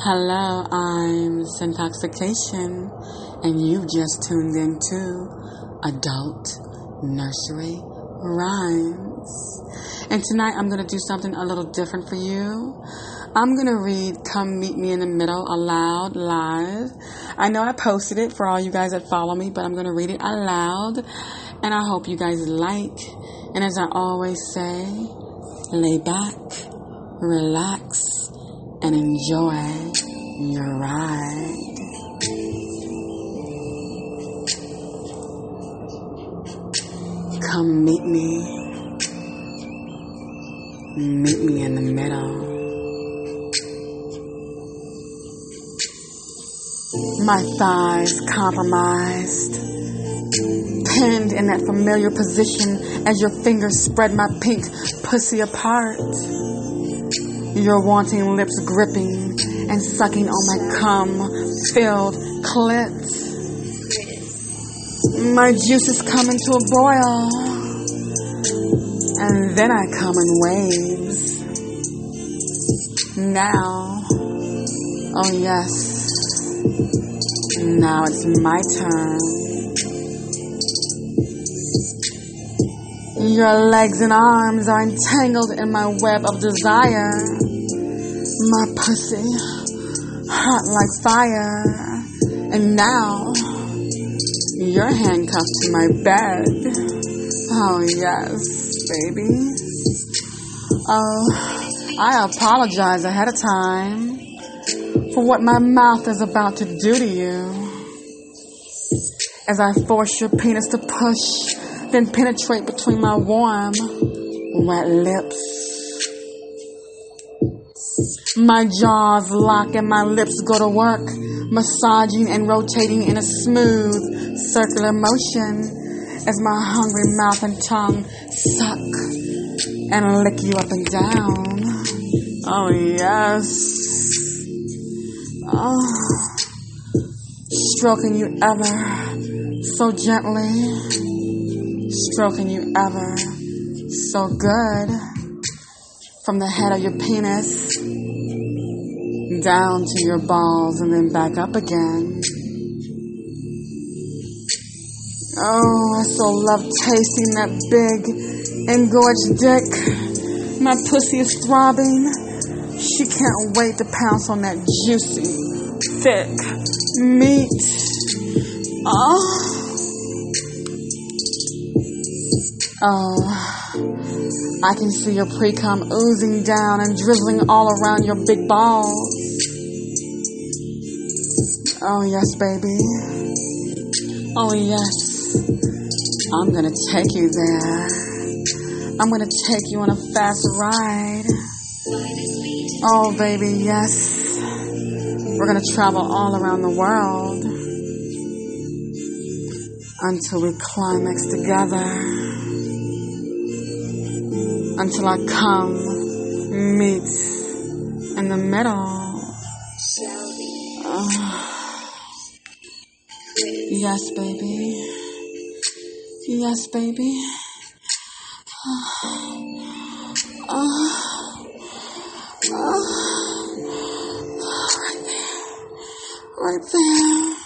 Hello, I'm Syntoxication, and you've just tuned in to Adult Nursery Rhymes. And tonight I'm going to do something a little different for you. I'm going to read Cum Meet Me in the Middle aloud live. I know I posted it for all you guys that follow me, but I'm going to read it aloud, and I hope you guys like. And as I always say, lay back, relax, and enjoy your ride. Come meet me. Meet me in the middle. My thighs compromised, pinned in that familiar position as your fingers spread my pink pussy apart. Your wanting lips gripping and sucking on my cum filled clit. My juices come into a boil, and then I come in waves. Now, oh yes, now it's my turn. Your legs and arms are entangled in my web of desire. My pussy, hot like fire. And now, you're handcuffed to my bed. Oh, yes, baby. Oh, I apologize ahead of time for what my mouth is about to do to you. As I force your penis to push, then penetrate between my warm, wet lips. My jaws lock and my lips go to work, massaging and rotating in a smooth, circular motion as my hungry mouth and tongue suck and lick you up and down. Oh, yes. Oh, stroking you ever so gently, stroking you ever so good from the head of your penis down to your balls and then back up again. Oh, I so love tasting that big, engorged dick. My pussy is throbbing. She can't wait to pounce on that juicy, thick meat. Oh. Oh. I can see your pre cum oozing down and drizzling all around your big balls. Oh, yes, baby. Oh, yes. I'm gonna take you there. I'm gonna take you on a fast ride. Oh, baby, yes. We're gonna travel all around the world until we climax together. Until I come, meet in the middle. Oh. Uh, yes, baby. Yes, baby. Oh, oh, oh, right there, right there.